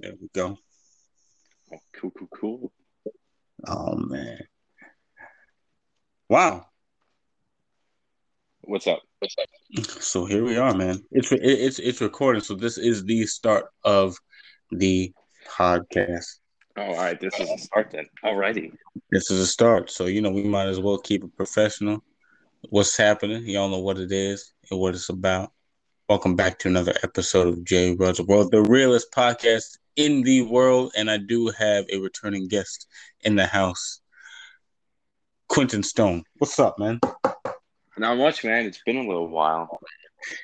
There we go. Oh, cool, cool, cool. Oh man. Wow. What's up? What's up? So here we are, man. It's it's it's recording. So this is the start of the podcast. Oh, all right. This is a start then. Alrighty. This is a start. So you know we might as well keep it professional. What's happening? Y'all know what it is and what it's about. Welcome back to another episode of Jay Rud's World, the realest podcast in the world. And I do have a returning guest in the house, Quentin Stone. What's up, man? Not much, man. It's been a little while.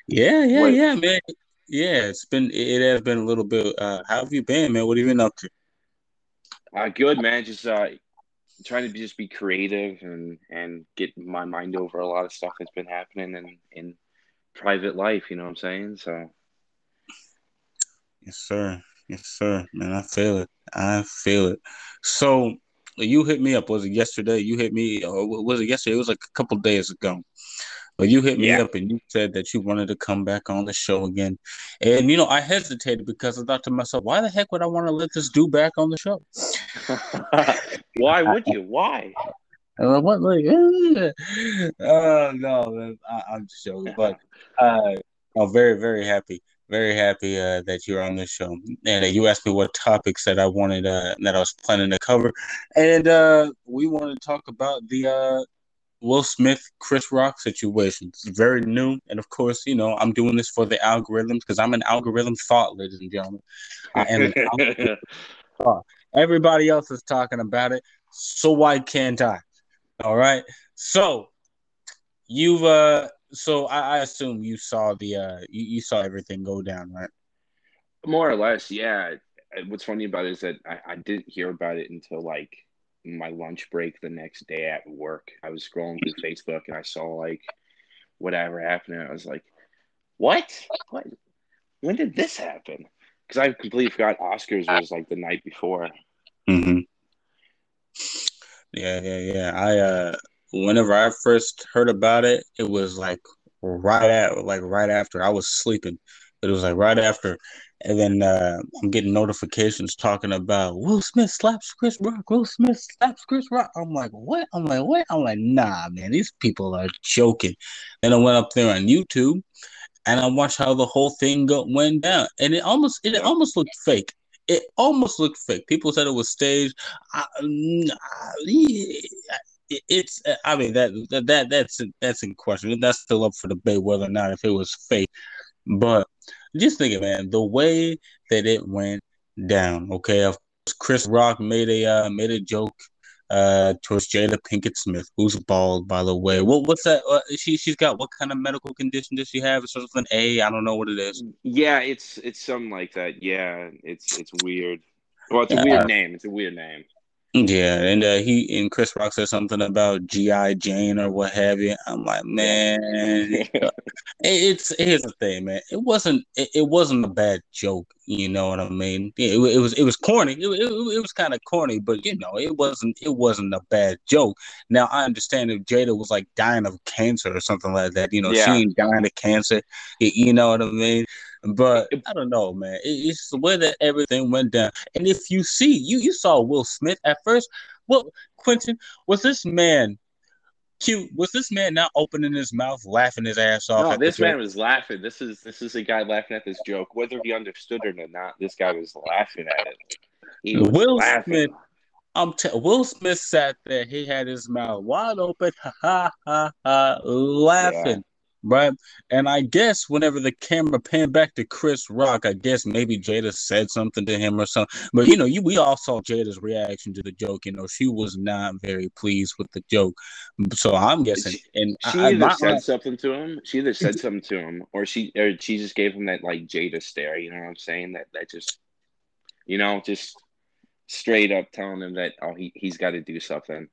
Yeah, yeah, Wait. yeah, man. Yeah, it's been it has been a little bit. Uh, how have you been, man? What have you been up to? Uh, good, man. Just uh, trying to just be creative and and get my mind over a lot of stuff that's been happening and in private life. You know what I'm saying? So Yes, sir. Yes, sir. Man, I feel it. I feel it. So you hit me up. Was it yesterday? You hit me, or was it yesterday? It was like a couple days ago. But you hit me Yeah. up and you said that you wanted to come back on the show again. And you know, I hesitated because I thought to myself, why the heck would I want to let this dude back on the show? why would you? Why? And I went like, oh no, man, I, I'm just joking. But uh, I'm very, very happy, very happy uh, that you're on this show, and uh, you asked me what topics that I wanted, uh, that I was planning to cover, and uh, we want to talk about the uh, Will Smith, Chris Rock situation. It's very new, and of course, you know, I'm doing this for the algorithms because I'm an algorithm thought, ladies and gentlemen. I am an algorithm thought. Everybody else is talking about it, so why can't I? All right. So you've uh so I, I assume you saw the uh you, you saw everything go down, right? More or less, yeah. What's funny about it is that I, I didn't hear about it until like my lunch break the next day at work. I was scrolling through Facebook and I saw like whatever happened. And I was like, what? What? When did this happen? Because I completely forgot Oscars was like the night before. Mm-hmm. Yeah, yeah, yeah. I uh whenever I first heard about it, it was like right at like right after I was sleeping. But it was like right after. And then uh, I'm getting notifications talking about Will Smith slaps Chris Rock. Will Smith slaps Chris Rock. I'm like, what? I'm like, what? I'm like, nah, man, these people are joking. Then I went up there on YouTube and I watched how the whole thing go, went down. And it almost it almost looked fake. It almost looked fake. People said it was staged. I, mm, it's I mean that that- that's that's in question. That's still up for debate whether or not if it was fake. But just think, of man, the way that it went down. Okay, of course, Chris Rock made a uh, made a joke uh towards Jada Pinkett Smith, who's bald, by the way. What what's that? Uh, she she's got what kind of medical condition does she have? It starts with an A. I don't know what it is. Yeah, it's it's something like that. Yeah, it's it's weird. Well, it's a Yeah. weird name. It's a weird name. Yeah, and uh, he and Chris Rock said something about GI Jane or what have you. I'm like, man, it- it's here's the thing, man. It wasn't it, it wasn't a bad joke. You know what I mean? It, it was it was corny. It, it, was kind of corny, but you know, it wasn't it wasn't a bad joke. Now I understand if Jada was like dying of cancer or something like that. You know, she ain't dying of cancer. You know what I mean? But I don't know, man. It's the way that everything went down. And if you see, you you saw Will Smith at first. Well, Quentin, was this man cute? Was this man not opening his mouth, laughing his ass off? No, at this man was laughing. This is this is a guy laughing at this joke, whether he understood it or not. This guy was laughing at it. He was Will laughing. Smith. I'm t- Will Smith sat there. He had his mouth wide open, ha ha ha, ha laughing, right? And I guess whenever the camera panned back to Chris Rock, I guess maybe Jada said something to him or something. But you know, you we all saw Jada's reaction to the joke. You know, she was not very pleased with the joke. So I'm guessing, She- and She I, either my- said something to him. She either said something to him, or she or she just gave him that like Jada stare. You know what I'm saying? That that just, you know, just straight up telling him that oh he he's got to do something.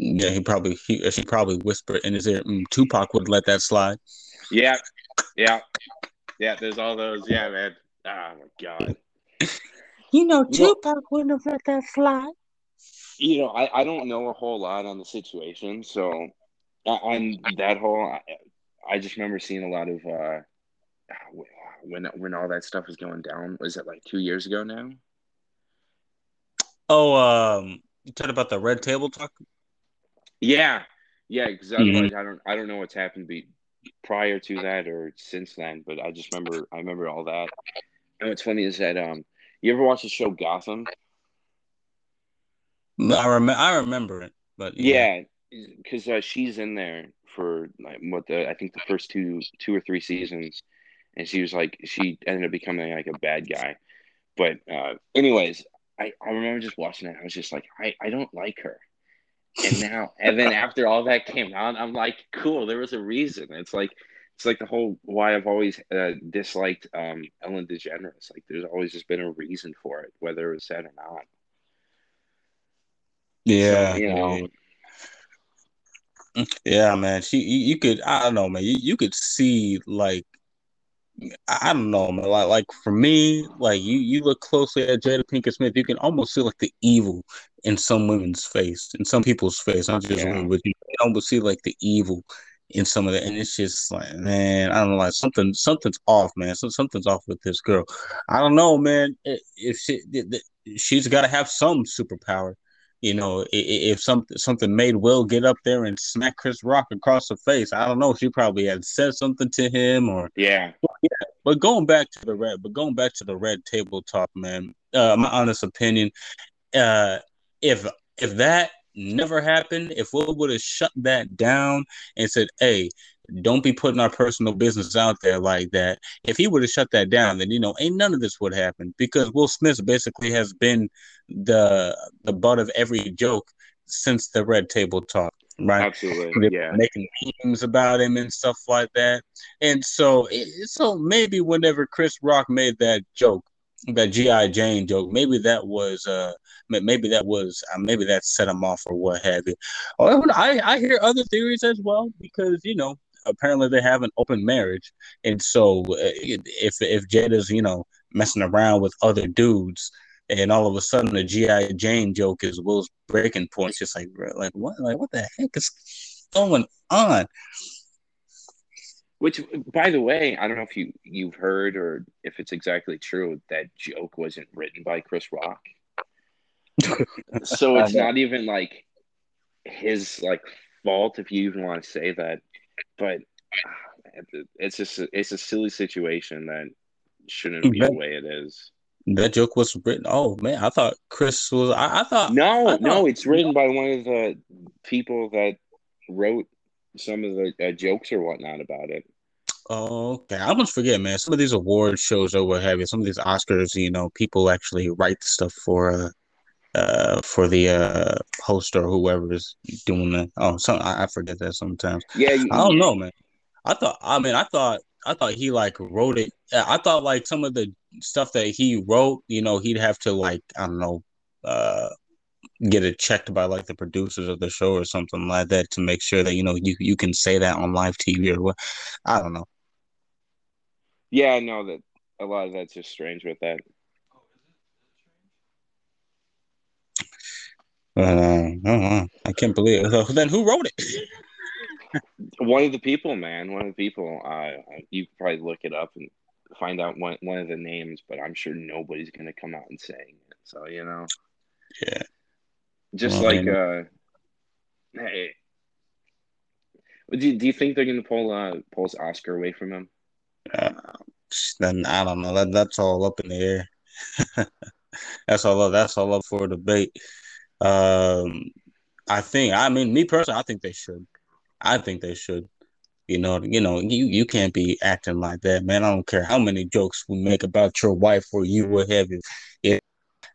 Yeah, he probably he she probably whispered in his ear. Mm, Tupac would let that slide. Yeah, yeah, yeah. There's all those. Yeah, man. Oh my god. You know, You know- Tupac wouldn't have let that slide. You know, I, I don't know a whole lot on the situation, so uh, on that whole, I, I just remember seeing a lot of uh, when when all that stuff was going down. Was it like two years ago now? Oh, um, you talked about the red table talk. Yeah, yeah. Because mm-hmm. I don't I don't know what's happened be, prior to that or since then, but I just remember I remember all that. And what's funny is that um, you ever watch the show Gotham? I remember I remember it, but yeah, because uh, she's in there for like what the I think the first two two or three seasons, and she was like she ended up becoming like a bad guy. But uh, anyways, I I remember just watching it. I was just like I I don't like her. And now and then after all that came out, I'm like cool. There was a reason. It's like it's like the whole why I've always uh, disliked um, Ellen DeGeneres. Like there's always just been a reason for it, whether it was said or not. Yeah, so, you know. Yeah, man. She, you, you, could, I don't know, man. You, you could see like, I don't know, man. Like, like for me, like you, you look closely at Jada Pinkett Smith, you can almost see like the evil in some women's face, in some people's face. Not just yeah. women, but you can almost see like the evil in some of that, and it's just like, man, I don't know, like something, something's off, man. So something's off with this girl. I don't know, man. If she, she's got to have some superpower you know, if something something made Will get up there and smack Chris Rock across the face, I don't know. She probably had said something to him, or yeah, yeah. But going back to the red, but going back to the red table talk, man. Uh, my honest opinion, uh, if if that never happened, if Will would have shut that down and said, "Hey, don't be putting our personal business out there like that. If he would have shut that down, then you know, ain't none of this would happen because Will Smith basically has been the the butt of every joke since the Red Table Talk, right? Absolutely, yeah. Making memes about him and stuff like that, and so so maybe whenever Chris Rock made that joke, that GI Jane joke. Maybe that was uh maybe that was uh, maybe that set him off or what have you. Oh, I I hear other theories as well because you know apparently they have an open marriage, and so uh, if if Jada's you know messing around with other dudes, and all of a sudden the GI Jane joke is Will's breaking point, it's just like like what like what the heck is going on? Which, by the way, I don't know if you you've heard or if it's exactly true that joke wasn't written by Chris Rock. so it's not even like his like fault if you even want to say that but it's just it's a silly situation that shouldn't be that, the way it is. That joke was written. Oh man, I thought Chris was. I, I thought no, I thought, no, it's written by one of the people that wrote some of the uh, jokes or whatnot about it. Oh, okay. I almost forget, man. Some of these award shows or what have you, some of these Oscars, you know, people actually write stuff for uh, uh for the uh host or whoever is doing that. Oh, some I, I forget that sometimes. Yeah, you, I don't know, man. I thought. I mean, I thought. I thought he like wrote it. I thought like some of the stuff that he wrote, you know, he'd have to like I don't know, uh, get it checked by like the producers of the show or something like that to make sure that you know you you can say that on live TV or what. I don't know. Yeah, I know that a lot of that's just strange with that. Uh, oh, I can't believe it. So then who wrote it? one of the people, man. One of the people. Uh, you could probably look it up and find out one one of the names, but I'm sure nobody's gonna come out and saying it. So you know. Yeah. Just well, like uh, hey, do do you think they're gonna pull uh pull his Oscar away from him? Uh, then I don't know. That that's all up in the air. that's all. Up, that's all up for debate. Um, I think. I mean, me personally, I think they should. I think they should. You know, you know, you you can't be acting like that, man. I don't care how many jokes we make about your wife or you, what have you. Yeah,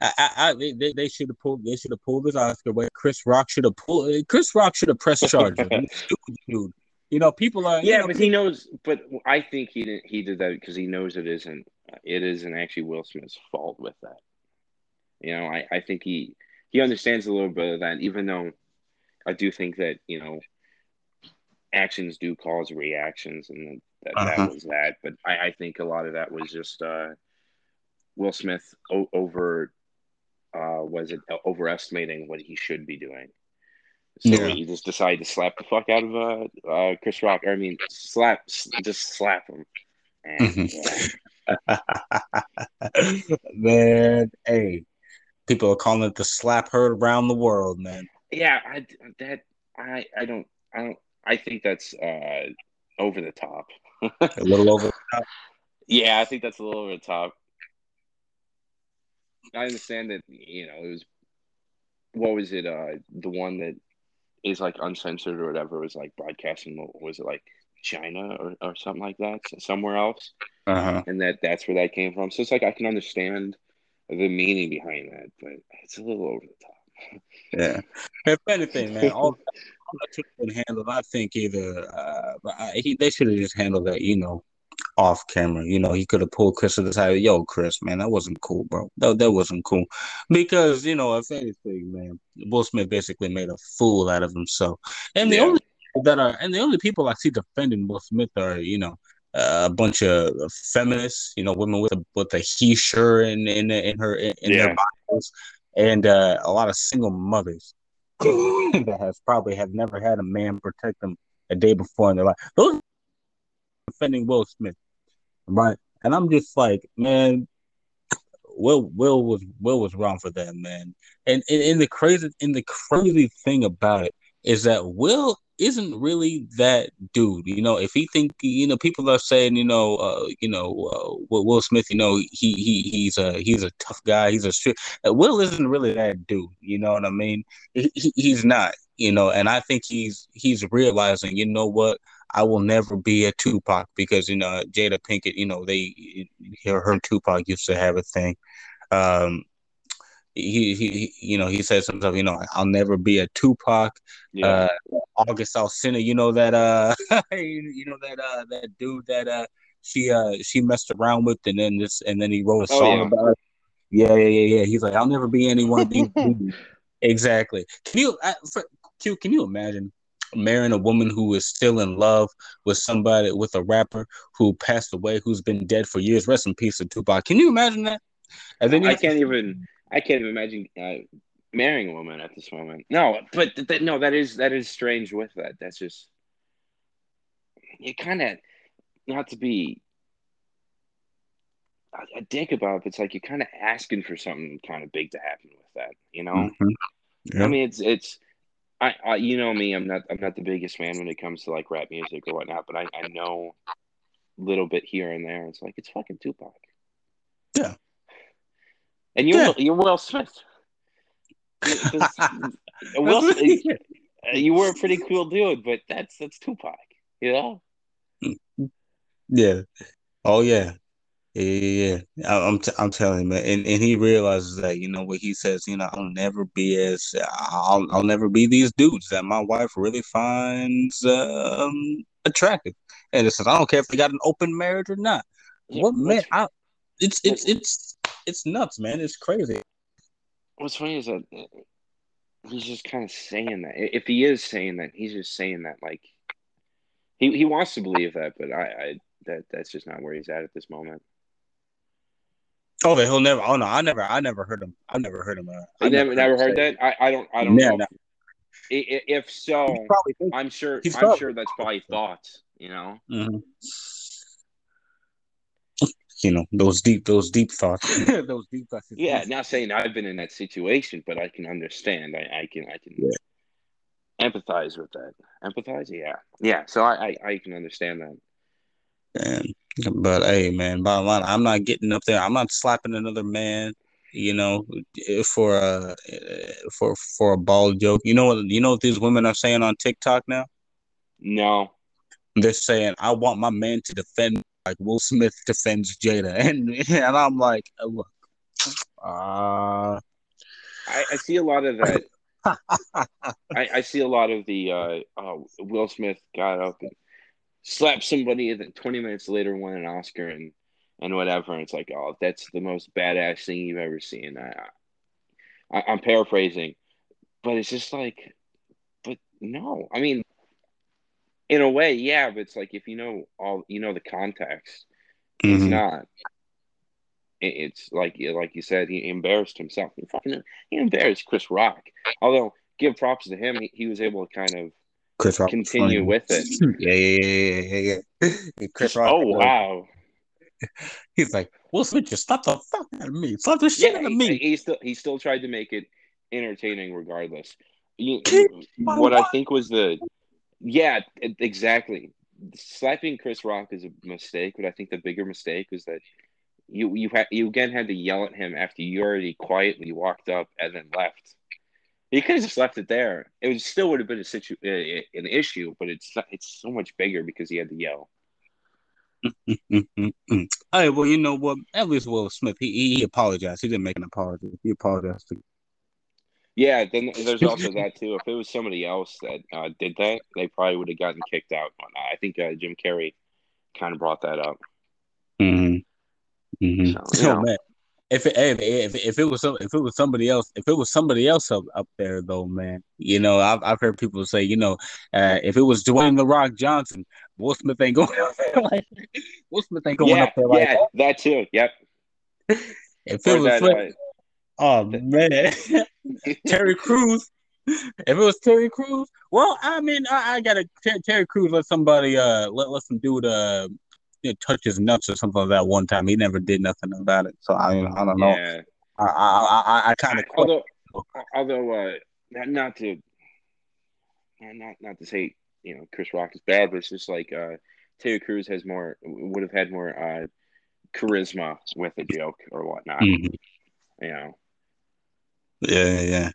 I, I, I they, they should have pulled. They should have pulled this Oscar. But Chris Rock should have pulled. Chris Rock should have pressed charges. dude. You know, people are. Yeah, you know, but he knows. But I think he didn't. He did that because he knows it isn't. It isn't actually Will Smith's fault with that. You know, I, I think he he understands a little bit of that, even though I do think that you know actions do cause reactions, and that, uh-huh. that was that. But I, I, think a lot of that was just uh, Will Smith o- over uh, was it overestimating what he should be doing. So yeah. he just decided to slap the fuck out of uh, uh, Chris Rock. I mean, slap, just slap him. And, mm-hmm. man, hey, people are calling it the slap heard around the world, man. Yeah, I that I I don't I don't I think that's uh over the top. a little over the top. Yeah, I think that's a little over the top. I understand that you know it was what was it uh the one that is like uncensored or whatever was like broadcasting was it like China or, or something like that somewhere else uh-huh. and that that's where that came from so it's like I can understand the meaning behind that but it's a little over the top yeah if anything man all, all that should have been handled I think either uh, I, he, they should have just handled that you know off camera. You know, he could have pulled Chris to the side. Yo, Chris, man, that wasn't cool, bro. That, that wasn't cool. Because, you know, if anything, man, Will Smith basically made a fool out of himself. And the yeah. only that are and the only people I see defending Will Smith are, you know, a bunch of feminists, you know, women with a with a he sure in in in her in, in yeah. their bodies, and uh, a lot of single mothers that has probably have never had a man protect them a day before in their life. Those defending Will Smith right? And I'm just like, man, Will Will was Will was wrong for that, man. And in the crazy in the crazy thing about it is that Will isn't really that dude. You know, if he think you know, people are saying, you know, uh, you know, uh, Will Smith, you know, he he he's a he's a tough guy. He's a strict. Uh, Will isn't really that dude. You know what I mean? He, he's not. You know, and I think he's he's realizing, you know what, I will never be a Tupac because you know Jada Pinkett, you know they her, her Tupac used to have a thing. Um, he, he you know he says himself you know I'll never be a Tupac. Yeah. Uh, August Alsina, you know that uh you know that uh that dude that uh she uh she messed around with and then this and then he wrote a oh, song oh, yeah. about it. Yeah, yeah, yeah, yeah. He's like, I'll never be any one of these. exactly. Can you, uh, for, Q? Can you imagine marrying a woman who is still in love with somebody with a rapper who passed away, who's been dead for years. Rest in peace to Tupac. Can you imagine that? And then I can't even. I can't even imagine uh, marrying a woman at this moment. No, but th- th- no, that is that is strange. With that, that's just you kind of not to be a, a dick about it. But it's like you're kind of asking for something kind of big to happen with that. You know, mm-hmm. yeah. I mean, it's it's I, I, you know me, I'm not I'm not the biggest fan when it comes to like rap music or whatnot, but I, I know a little bit here and there. It's like it's fucking Tupac. Yeah. And you're yeah. you're Will Smith. Will Smith, you were a pretty cool dude, but that's that's Tupac, you know? Yeah. Oh yeah. Yeah, yeah, I'm t- I'm telling him, man, and, and he realizes that you know what he says. You know, I'll never be as I'll I'll never be these dudes that my wife really finds um, attractive, and it says I don't care if they got an open marriage or not. Yeah, what man? I, it's it's it's it's nuts, man. It's crazy. What's funny is that uh, he's just kind of saying that. If he is saying that, he's just saying that like he he wants to believe that, but I, I that that's just not where he's at at this moment. Oh, that he'll never. Oh no, I never. I never heard him. I never heard him. Uh, I never, never heard that. I, I don't. I don't know. No. If, if so, I'm sure. I'm sure that's probably thoughts. You know. Mm-hmm. You know those deep, those deep thoughts. those deep thoughts. Yeah, not saying I've been in that situation, but I can understand. I, I can. I can. Yeah. Empathize with that. Empathize. Yeah. Yeah. So I, I, I can understand that. And but hey, man, bottom line, I'm not getting up there. I'm not slapping another man. You know, for a for for a bald joke. You know what? You know what these women are saying on TikTok now? No. They're saying, "I want my man to defend like Will Smith defends Jada," and and I'm like, uh, look, uh, I, I see a lot of that. I, I see a lot of the uh, uh, Will Smith got up and slap somebody and then 20 minutes later won an Oscar and and whatever. And it's like, oh, that's the most badass thing you've ever seen. I, I I'm paraphrasing, but it's just like, but no, I mean, in a way, yeah, but it's like if you know all, you know the context, mm-hmm. it's not. it's like like you said, he embarrassed himself. He fucking he embarrassed Chris Rock. Although give props to him, he, he was able to kind of Chris Rock continue with it. yeah, yeah, yeah, yeah, yeah. Chris Rock. Oh wow. He's like, Will Smith just slap the fuck out of me. Slap the shit Yeah, out of me. he still he still tried to make it entertaining regardless. You- what I think was the yeah exactly slapping Chris Rock is a mistake, but I think the bigger mistake was that you you had you again had to yell at him after you already quietly walked up and then left. You could have just left it there. It still would have been a situ an issue, but it's it's so much bigger because he had to yell. Right, well, you know what? At least Will Smith, he, he he apologized. He didn't make an apology. He apologized. To... Yeah, then there's also that too. If it was somebody else that uh, did that, they probably would have gotten kicked out. I think uh, Jim Carrey kind of brought that up. Mm-hmm. Mm-hmm. So, So, you know. man, if it if, if if it was some if it was somebody else if it was somebody else up, up there though, man, you know, I've I've heard people say, you know, uh, if it was Dwayne the Rock Johnson, Will Smith ain't going up there like Will Smith ain't going yeah, up there like yeah, that too. Yep. if it Or was that, Flip- uh, oh man, Terry Crews. If it was Terry Crews, well, I mean, I, I gotta Ter- Terry Crews let somebody uh let let some dude uh you know, touch his nuts or something like that one time. He never did nothing about it, so I I don't know. yeah. I I I, I kind of Although, although, uh, not, not to, not not to say you know Chris Rock is bad, but it's just like uh, Terry Crews has more would have had more uh, charisma with a joke or whatnot. Mhm. You know. Yeah yeah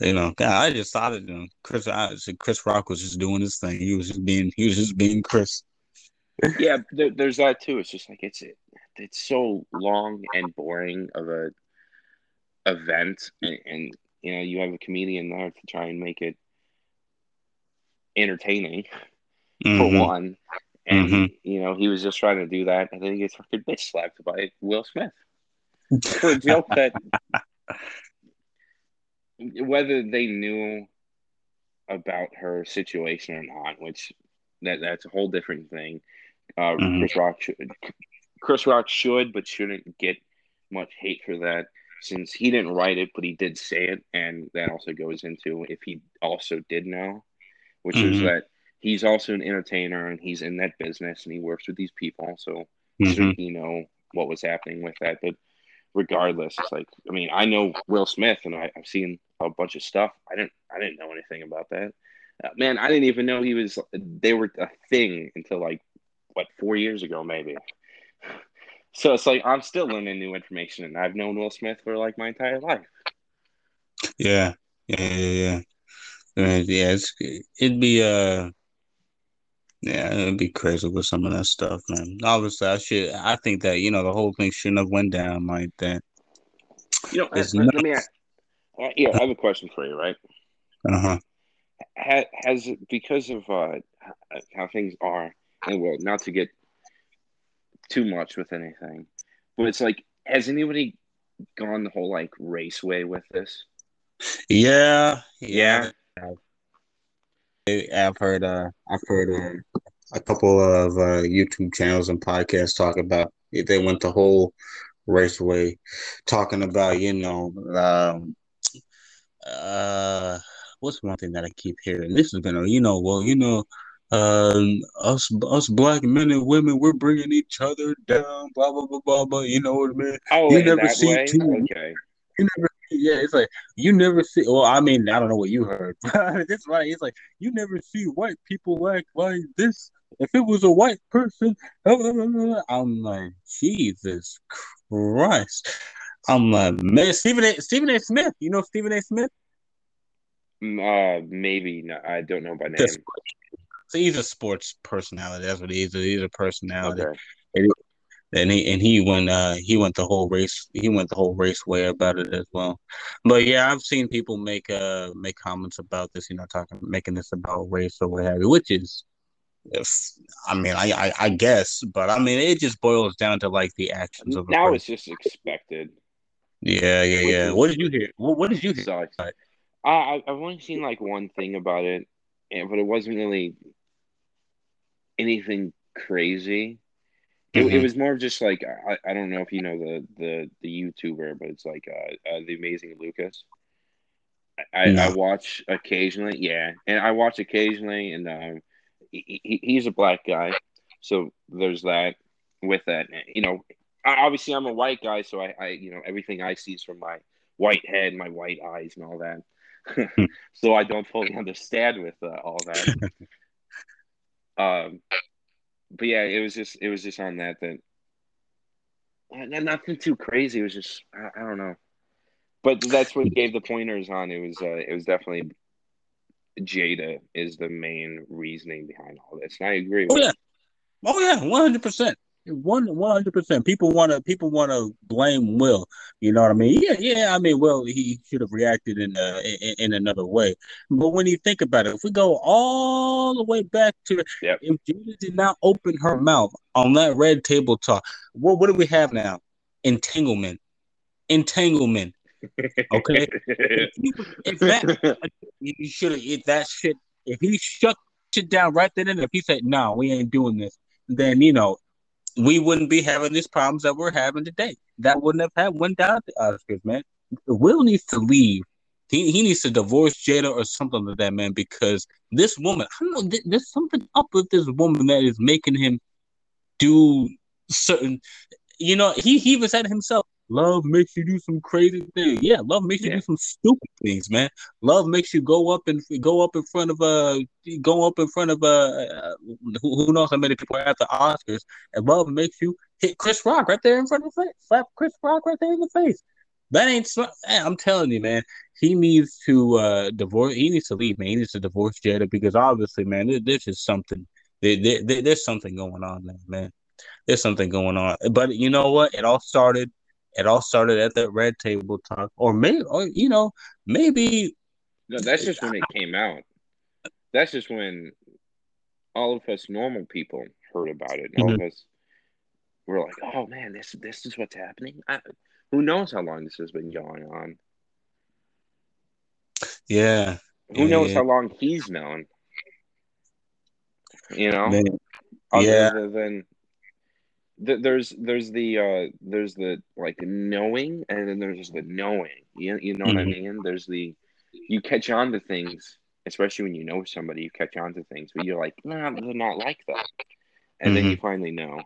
you know I just thought it. You know, Chris I, Chris Rock was just doing his thing. He was just being he was just being Chris. yeah there, there's that too it's just like it's it, it's so long and boring of a event and, and you know you have a comedian there to try and make it entertaining for Mhm. one and Mhm. you know he was just trying to do that and then he gets fucking bitch slapped by will smith for a joke that whether they knew about her situation or not, which that that's a whole different thing. Uh, Mhm. Chris Rock should Chris Rock should but shouldn't get much hate for that since he didn't write it, but he did say it, and that also goes into if he also did know, which is Mhm. that he's also an entertainer and he's in that business and he works with these people, so Mhm. should he know what was happening with that? But regardless, it's like I mean, I know Will Smith and I, I've seen a bunch of stuff. I didn't I didn't know anything about that. Uh, man, I didn't even know he was they were a thing until like what four years ago maybe. So it's like I'm still learning new information, and I've known Will Smith for like my entire life. Yeah, yeah, yeah, yeah. Yeah, it'd be uh, yeah, it'd be crazy with some of that stuff, man. Obviously, I should. I think that you know the whole thing shouldn't have went down like that. You know, It's uh, let me. ask- Uh, yeah, I have a question for you. Right? Uh huh. Ha, has it because of uh, how things are, and well, not to get too much with anything, but it's like, has anybody gone the whole like race way with this? Yeah, Yeah. I've heard. Uh, I've heard uh, a couple of uh, YouTube channels and podcasts talk about it. They went the whole raceway, talking about you know, um, uh, what's one thing that I keep hearing? This has been a you know, well, you know, um, us us black men and women, we're bringing each other down. Blah blah blah blah blah. You know what I mean? Oh, You never see way. two- Okay. You never, yeah, it's like you never see. Well, I mean, I don't know what you heard. That's right. It's like you never see white people like like this. If it was a white person, I'm like, Jesus Christ. I'm like, man, Stephen A. Stephen A. Smith. You know Stephen A. Smith? Mm, Uh, maybe not. I don't know by name. So he's a sports personality. That's what he is. He's a personality. Okay. And he and he went uh he went the whole race he went the whole race way about it as well but yeah i've seen people make uh make comments about this you know talking making this about race or what have you which is if i mean I, I i guess but i mean it just boils down to like the actions of Now it's just expected. yeah yeah yeah what did you hear what, what did you hear. I, I I've only seen like one thing about it, and but it wasn't really anything crazy. It, it was more of just like I, I don't know if you know the the the YouTuber, but it's like uh, uh the Amazing Lucas. I, I, I watch occasionally, yeah, and I watch occasionally, and um, he, he, he's a black guy, so there's that. with that. You know, obviously I'm a white guy, so I, I you know everything I see is from my white head, my white eyes, and all that. so I don't fully understand with uh, all that. um, but yeah, it was just it was just on that that nothing too crazy. It was just I, I don't know, but that's what gave the pointers on. It was uh, it was definitely Jada is the main reasoning behind all this, and I agree. Oh yeah, oh yeah, one hundred percent. One one hundred percent. People want to people want to blame Will. You know what I mean? Yeah, yeah. I mean, well, he should have reacted in, uh, in in another way. But when you think about it, if we go all the way back to yep. if Jada did not open her mouth on that red table talk, what what do we have now? Entanglement, entanglement. Okay, if, if that you should have if that shit if he shut shit down right then and if he said no, we ain't doing this, then you know we wouldn't be having these problems that we're having today. That wouldn't have had went down the Oscars, man. Will needs to leave. He, he needs to divorce Jada or something like that, man, because this woman, I don't know, there's something up with this woman that is making him do certain, you know, he, he even said himself, Love makes you do some crazy things. Yeah, love makes you yeah. do some stupid things, man. Love makes you go up and go up in front of uh go up in front of uh, uh who, who, knows how many people are at the Oscars, and love makes you hit Chris Rock right there in front of the face, slap Chris Rock right there in the face. That ain't I'm telling you, man. He needs to uh divorce. He needs to leave, man. He needs to divorce Jada because obviously, man, this, this is something. There, there, there's something going on there, man. There's something going on. But you know what? It all started it all started at that red table talk, or maybe, or you know, maybe. No, that's just when it came out. That's just when all of us normal people heard about it. All mm-hmm. of us were like, "Oh man, this this is what's happening." I, who knows how long this has been going on? Yeah. Who yeah, knows yeah. how long he's known? You know. Man, yeah. Other than there's there's the uh there's the like knowing and then there's the knowing you, you know mm-hmm. what i mm-hmm. mean there's the you catch on to things especially when you know somebody you catch on to things but you're like nah they're not like that and mm-hmm. then you mm-hmm. finally know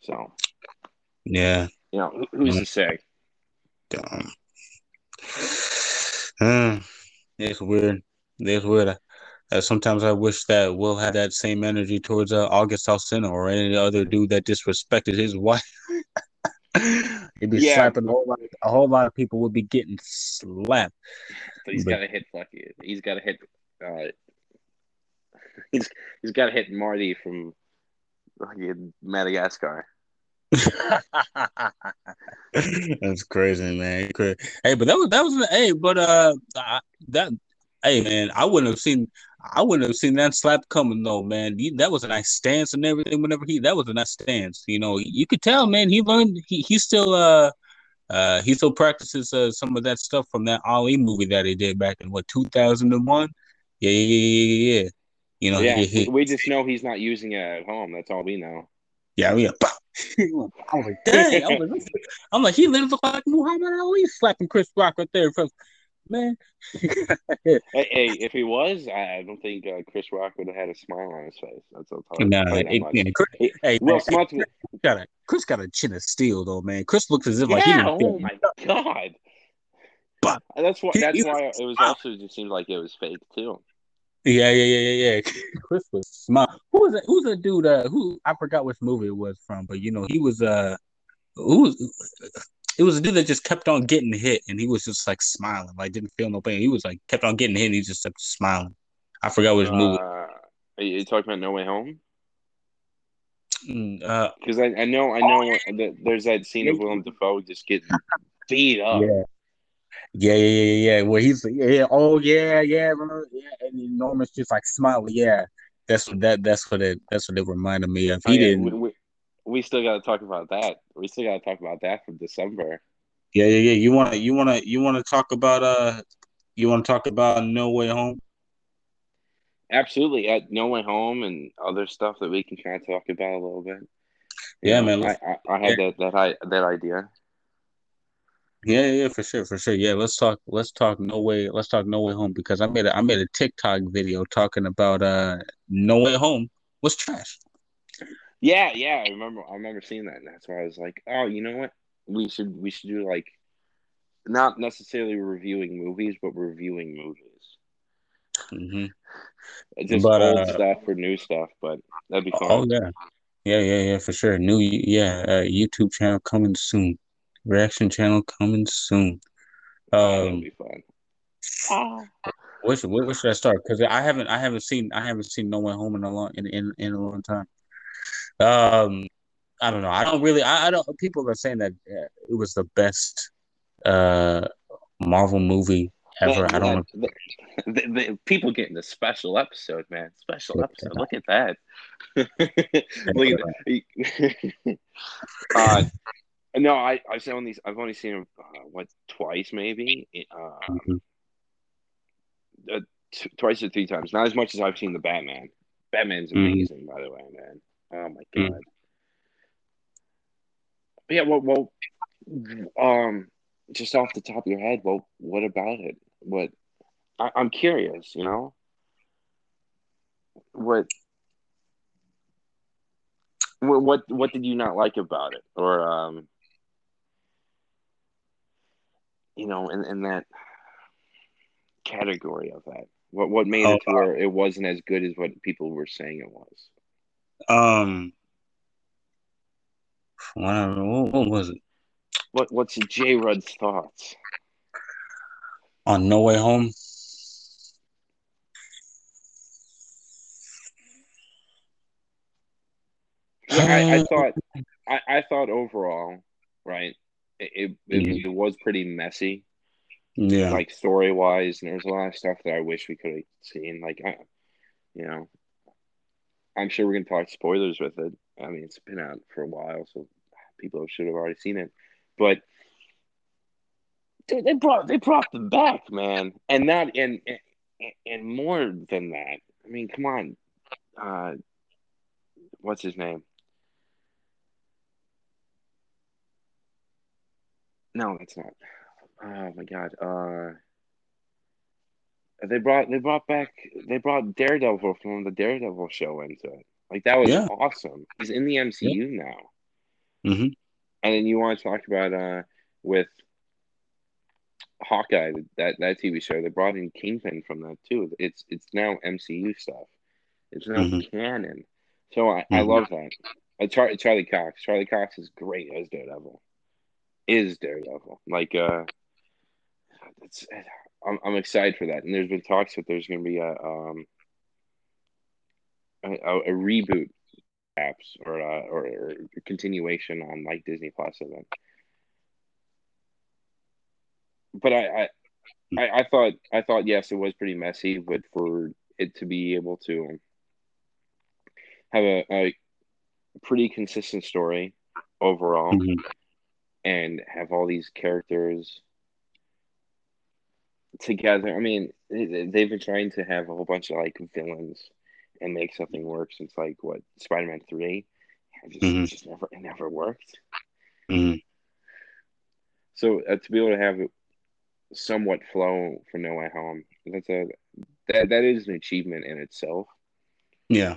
so yeah you know who's mm-hmm. to say Dumb. Uh, it's weird it's weird uh, sometimes I wish that Will had that same energy towards uh, August Alsina or any other dude that disrespected his wife. He'd be yeah. slapping a whole lot. A whole lot of people would be getting slapped. So he's got to hit Flucky. He's got to hit. Uh, he's he's got to hit Marty from Madagascar. That's crazy, man. Hey, but that was that was hey, but uh, that hey man, I wouldn't have seen I wouldn't have seen that slap coming though, man. He, that was a nice stance and everything. Whenever he, that was a nice stance. You know, you could tell, man. He learned. He he still uh uh he still practices uh, some of that stuff from that Ali movie that he did back in what two thousand and one. Yeah, yeah, yeah, yeah, yeah. You know, yeah. He, he, we just know he's not using it at home. That's all we know. Yeah, yeah. I was like, dang. I was like, I'm like, he literally looked like Muhammad Ali slapping Chris Rock right there in front man. hey, hey, if he was, I don't think uh, Chris Rock would have had a smile on his face. That's all. No, it, yeah, Chris, hey, hey, Will Smith, got a Chris got a chin of steel though, man. Chris looks as if yeah, like he didn't. Oh my god! But that's why. That's he, why it was also just seemed like it was fake too. Yeah, yeah, yeah, yeah, yeah. Chris was smart. Who was that? Who's the dude? Uh, who I forgot which movie it was from, but you know he was uh, who was it was a dude that just kept on getting hit, and he was just like smiling, like didn't feel no pain. He was like kept on getting hit, and he just kept smiling. I forgot which uh, movie. Are you talking about No Way Home? Because mm, uh, I, I know I know oh, that there's that scene of Willem Dafoe just getting beat up. Yeah. Yeah, yeah, yeah, yeah. Where he's yeah, yeah, oh yeah, yeah, yeah, and Norman's just like smiling. Yeah, that's what that that's what it that's what it reminded me of. He oh, yeah. didn't. We, we, still got to talk about that. We still got to talk about that from December. Yeah, yeah, yeah. You want to, you want to, you want to talk about uh, you want to talk about No Way Home? Absolutely, at No Way Home and other stuff that we can kind of talk about a little bit. You yeah, know, man. I, I, I, had that that that idea. Yeah, yeah, for sure, for sure. Yeah, let's talk. Let's talk. No way. Let's talk. No way home because I made a I made a TikTok video talking about uh No Way Home was trash. Yeah, yeah, I remember. I remember seeing that, and that's why I was like, "Oh, you know what? We should we should do like not necessarily reviewing movies, but reviewing movies. Mm-hmm. Just But, old uh, stuff or new stuff, but that'd be fun. Oh yeah, yeah, yeah, yeah, for sure. New, yeah, uh, YouTube channel coming soon. Reaction channel coming soon. that'd Um, be fun. Ah. Where should, where, where should I start? Because I haven't I haven't seen I haven't seen No Way Home in a long in in, in a long time. Um, I don't know. I don't really. I, I don't. People are saying that uh, it was the best uh Marvel movie ever. Man, I don't. the, the, the people getting the special episode, man. Special episode. Look at that. Look at that. uh, no, I I've only I've only seen him uh, what twice maybe. Uh, Mhm. uh, t- twice or three times. Not as much as I've seen the Batman. Batman's Mhm. amazing, by the way, man. Oh my Mhm. god. But yeah, well, well, um, just off the top of your head, well, what about it? What I, I'm curious, you know, what, what, what, what did you not like about it, or um, you know, in in that category of that, what what made it to Oh, where it wasn't as good as what people were saying it was? Um, whatever. What, what was it What what's J. Rudd's thoughts? on No Way Home? Yeah, I, I Uh, thought I, I thought overall, right, it it, Mhm. it was pretty messy, yeah. like story wise, and there was a lot of stuff that I wish we could have seen. Like, I, you know, I'm sure we're gonna talk spoilers with it. I mean, it's been out for a while, so people should have already seen it. But dude, they brought they brought them back, man, and that and and, and more than that. I mean, come on, uh, what's his name? No, that's not. Oh my god. Uh they brought they brought back they brought Daredevil from the Daredevil show into it. Like that was Yeah. awesome. He's in the MCU now. hmm And then you want to talk about uh with Hawkeye, that that TV show, they brought in Kingpin from that too. It's it's now MCU stuff. It's now Mhm. canon. So I, I Mhm. love that. Uh, Char- Charlie Cox. Charlie Cox is great as Daredevil. Is Daredevil. Like uh it's I'm I'm excited for that. And there's been talks that there's gonna be a um a, a, reboot apps or, uh, or or a continuation on like Disney Plus event. But I, I I I thought I thought yes, it was pretty messy, but for it to be able to have a, a pretty consistent story overall Mhm. and have all these characters together. I mean, they- they've been trying to have a whole bunch of like villains and make something work since like what Spider-Man three. It just, Mhm. it just never it never worked. Mhm. So uh, to be able to have it somewhat flow for No Way Home, that's a that that is an achievement in itself. Yeah.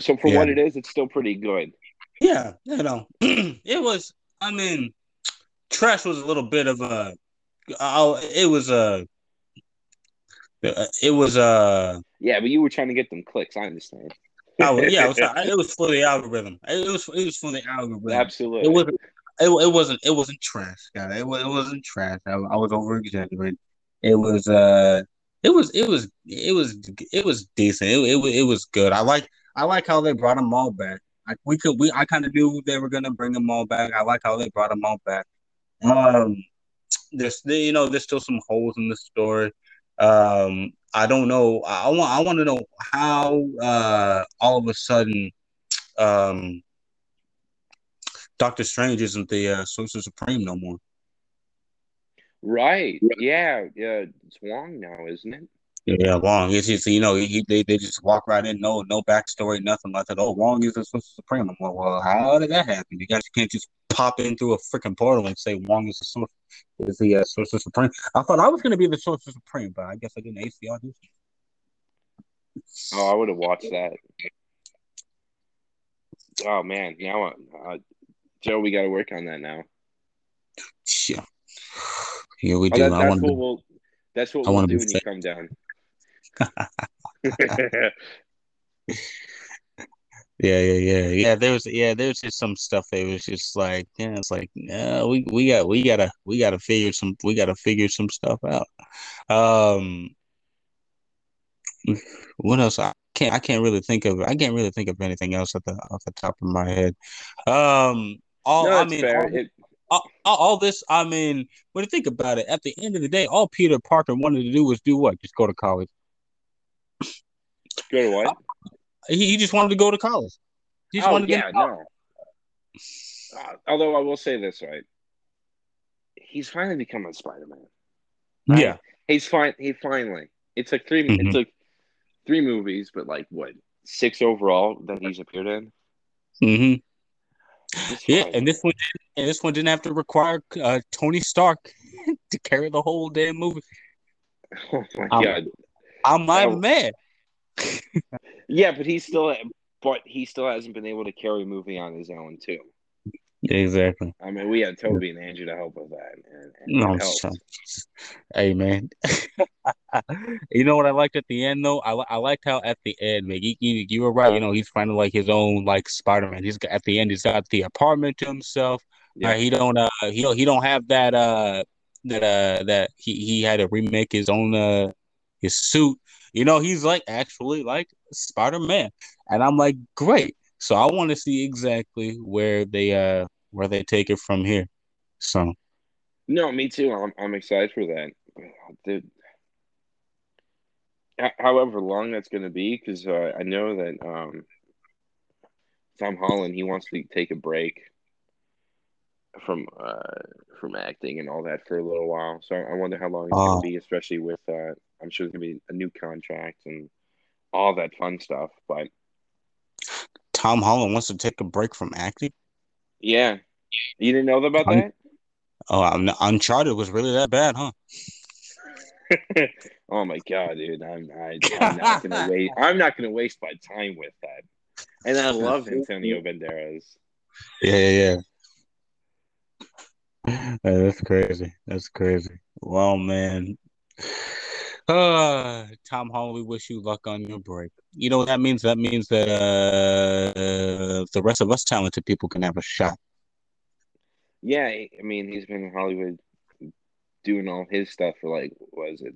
So for Yeah. what it is, it's still pretty good. Yeah, you know, it was. I mean, trash was a little bit of a. Oh, it was a. It was a. Yeah, but you were trying to get them clicks. I understand. I was, yeah, it was, it was for the algorithm. It was. It was for the algorithm. Absolutely. It wasn't. It, it wasn't. It wasn't trash, guy. It, was, it wasn't trash. I, I was over exaggerating. It was. Uh. It was. It was. It was. It was decent. It, it, it was good. I like. I like how they brought them all back. Like we could. We. I kind of knew they were gonna bring them all back. I like how they brought them all back. Um. There's. You know. There's still some holes in the story. Um. I don't know. I want. I want to know how. Uh. All of a sudden. Um. Doctor Strange isn't the uh, Sorcerer Supreme no more. Right. Yeah. Yeah. It's Wong now, isn't it? Yeah, Wong. It's just you know he, they they just walk right in, no no backstory, nothing like that. Oh, Wong is the Sorcerer Supreme. I'm like, well, how did that happen? You guys can't just pop in through a freaking portal and say Wong is the Sorcerer is the uh, Sorcerer Supreme. I thought I was gonna be the Sorcerer Supreme, but I guess I didn't ace the audition. Oh, I would have watched that. Oh man, now uh, Joe, we got to work on that now. Yeah, yeah, we Oh, do. that, I that's what we'll. That's what I we'll do when you come down. Yeah, yeah, yeah, yeah. There was, yeah, there was just some stuff that was just like, yeah, it's like, yeah, we we got we gotta we gotta figure some we gotta figure some stuff out. Um, what else? I can't I can't really think of I can't really think of anything else at the off the top of my head. Um, all no, I that's mean, fair. all, It, all, all this, I mean, when you think about it, at the end of the day, all Peter Parker wanted to do was do what? Just go to college. Go to what? He, he just wanted to go to college. He just Oh wanted to yeah, no. Uh, although I will say this, right? He's finally becoming Spider-Man. right? Yeah. He's fine. He finally. It took 3 Mhm. It took three movies, but like what six overall that he's appeared in. hmm Yeah, and this one, didn't- and this one didn't have to require uh, Tony Stark to carry the whole damn movie. Oh my Um, god. I'm my man. Yeah, but he's still. But he still hasn't been able to carry a movie on his own too. Exactly. I mean, we had Tobey and Andrew to help with that, and, and No, Hey man, you know what I liked at the end though? I I liked how at the end, man, you, you you were right. You know, he's finding like his own like Spider Man. He's got, at the end, he's got the apartment to himself. Yeah. Uh, he don't uh he don't he don't have that uh that uh that he he had to remake his own uh his suit. You know, he's like actually like Spider Man, and I'm like great. So I want to see exactly where they uh where they take it from here. So No, me too. I'm I'm excited for that. Dude. However long that's going to be, because uh, I know that um, Tom Holland he wants to take a break from uh, from acting and all that for a little while. So I wonder how long it's going Oh. to be, especially with uh, I'm sure there's going to be a new contract and all that fun stuff. But Tom Holland wants to take a break from acting. yeah, you didn't know about Un- that? Oh, I'm, Uncharted was really that bad, huh? oh my god, dude! I'm I, I'm not gonna wait. I'm not gonna waste my time with that. And I love Antonio Banderas. Yeah, yeah, yeah. That's crazy. That's crazy. Well, man. Uh, Tom Holland, we wish you luck on your break. You know what that means? That means that uh, the rest of us talented people can have a shot. Yeah, I I mean he's been in Hollywood doing all his stuff for like was it?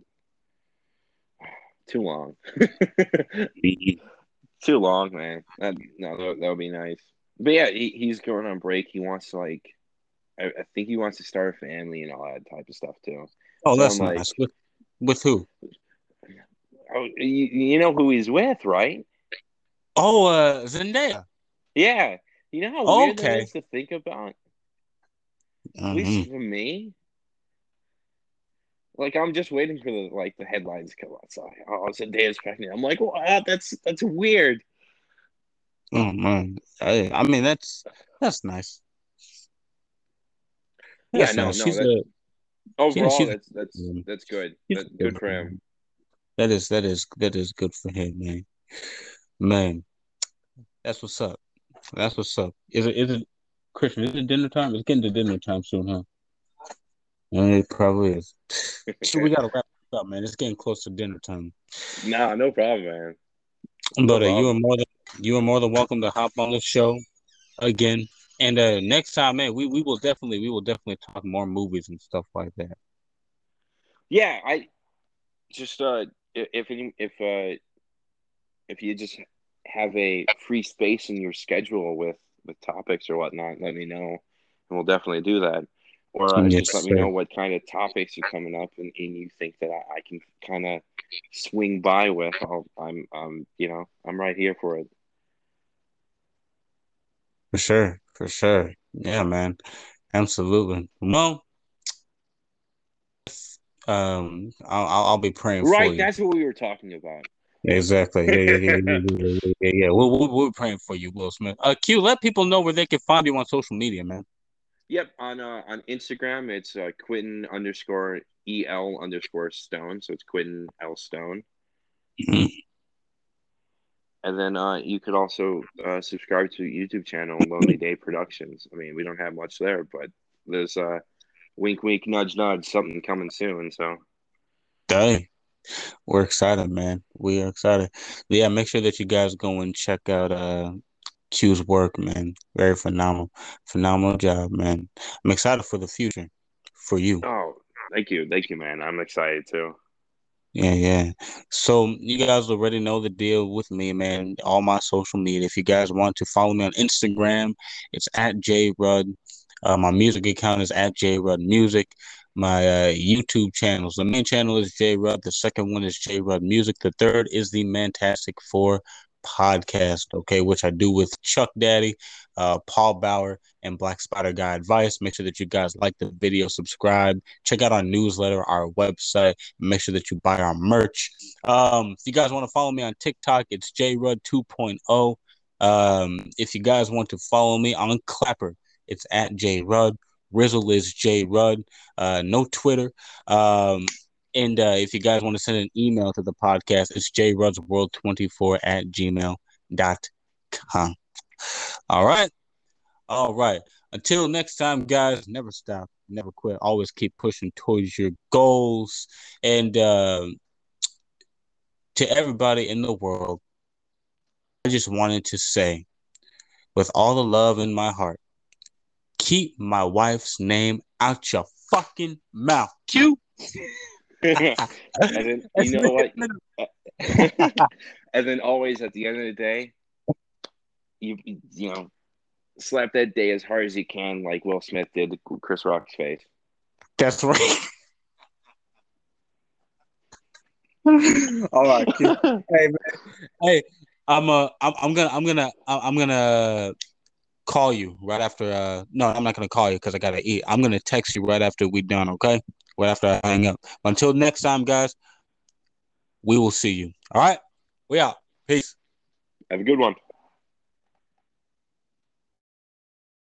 Too long. Too long, man. That no, that, that would be nice. But yeah, he, he's going on break. He wants to like, I, I think he wants to start a family and all that type of stuff too. Oh, So that's I'm nice. With with who? Oh, you, you know who he's with, right? Oh, uh, Zendaya. Yeah. You know how weird that Okay. is to think about. At Mhm. least for me. Like I'm just waiting for the like the headlines to come out. So oh, Zendaya's pregnant. I'm like, wow, that's that's weird. Oh man, I, I mean that's that's nice. Yeah, no, nice. no, She's that- a- Overall, she's- that's that's Mm. that's good. she's That, good for him. That is that is that is good for him, man. Man, that's what's up. That's what's up. Is it is it Christian? Is it dinner time? It's getting to dinner time soon, huh? Yeah, it probably is. So we gotta wrap this up, man. It's getting close to dinner time. Nah, no problem, man. But uh, you are more than you are more than welcome to hop on the show again. And uh, next time, man, we, we will definitely we will definitely talk more movies and stuff like that. Yeah, I just uh if any if uh if you just have a free space in your schedule with with topics or whatnot, let me know, and we'll definitely do that. Or uh, Yes, just let me know what kind of topics you're coming up, and, and you think that I, I can kind of swing by with. I'll, I'm um you know I'm right here for it. For sure, for sure. Yeah, man. Absolutely. Well, um, I'll I'll, be praying for Right, that's what we were talking about. Exactly. Yeah, yeah, yeah, yeah, yeah, yeah. We're, we're, praying for you, Will Smith. Uh, Q, let people know where they can find you on social media, man. Yep, on uh, on Instagram it's uh, Quentin underscore el underscore Stone, so it's Quentin L Stone. And then uh, you could also uh, subscribe to YouTube channel Lonely Day Productions. I mean, we don't have much there, but there's uh, wink, wink, nudge, nudge, something coming soon. So, Dang. We're excited, man. We are excited. Yeah, make sure that you guys go and check out uh Q's work, man. Very phenomenal. Phenomenal job, man. I'm excited for the future for you. oh, thank you, thank you, man. I'm excited too. Yeah, yeah. So you guys already know the deal with me, man. All my social media. If you guys want to follow me on Instagram, it's at J Rudd. Uh, my music account is at J Rudd Music. My uh, YouTube channels. The main channel is J Rudd. The second one is J Rudd Music. The third is the Mantastic Four podcast, okay, which I do with Chuck Daddy, uh, Paul Bauer, and Black Spider Guy Advice. Make sure that you guys like the video, subscribe, check out our newsletter, our website, make sure that you buy our merch. Um, if you guys want to follow me on TikTok, it's JRud 2.0. Um, if you guys want to follow me on Clapper, it's at JRud. Rizzle is J Rudd. Uh, no Twitter. Um, and uh, if you guys want to send an email to the podcast, it's jrudsworld24 at gmail.com. All right. All right. Until next time, guys, never stop, never quit. Always keep pushing towards your goals. And uh, to everybody in the world, I just wanted to say, with all the love in my heart, keep my wife's name out your fucking mouth. Q. and then you know what? and then always at the end of the day, you you know, slap that day as hard as you can, like Will Smith did to Chris Rock's face. That's right. All right, Q. hey man. Hey, I'm uh, I'm, I'm gonna, I'm gonna, I'm gonna call you right after. Uh, no, I'm not gonna call you because I gotta eat. I'm gonna text you right after we done. Okay right after I hang up. Until next time, guys, we will see you. All right, we out. Peace. Have a good one.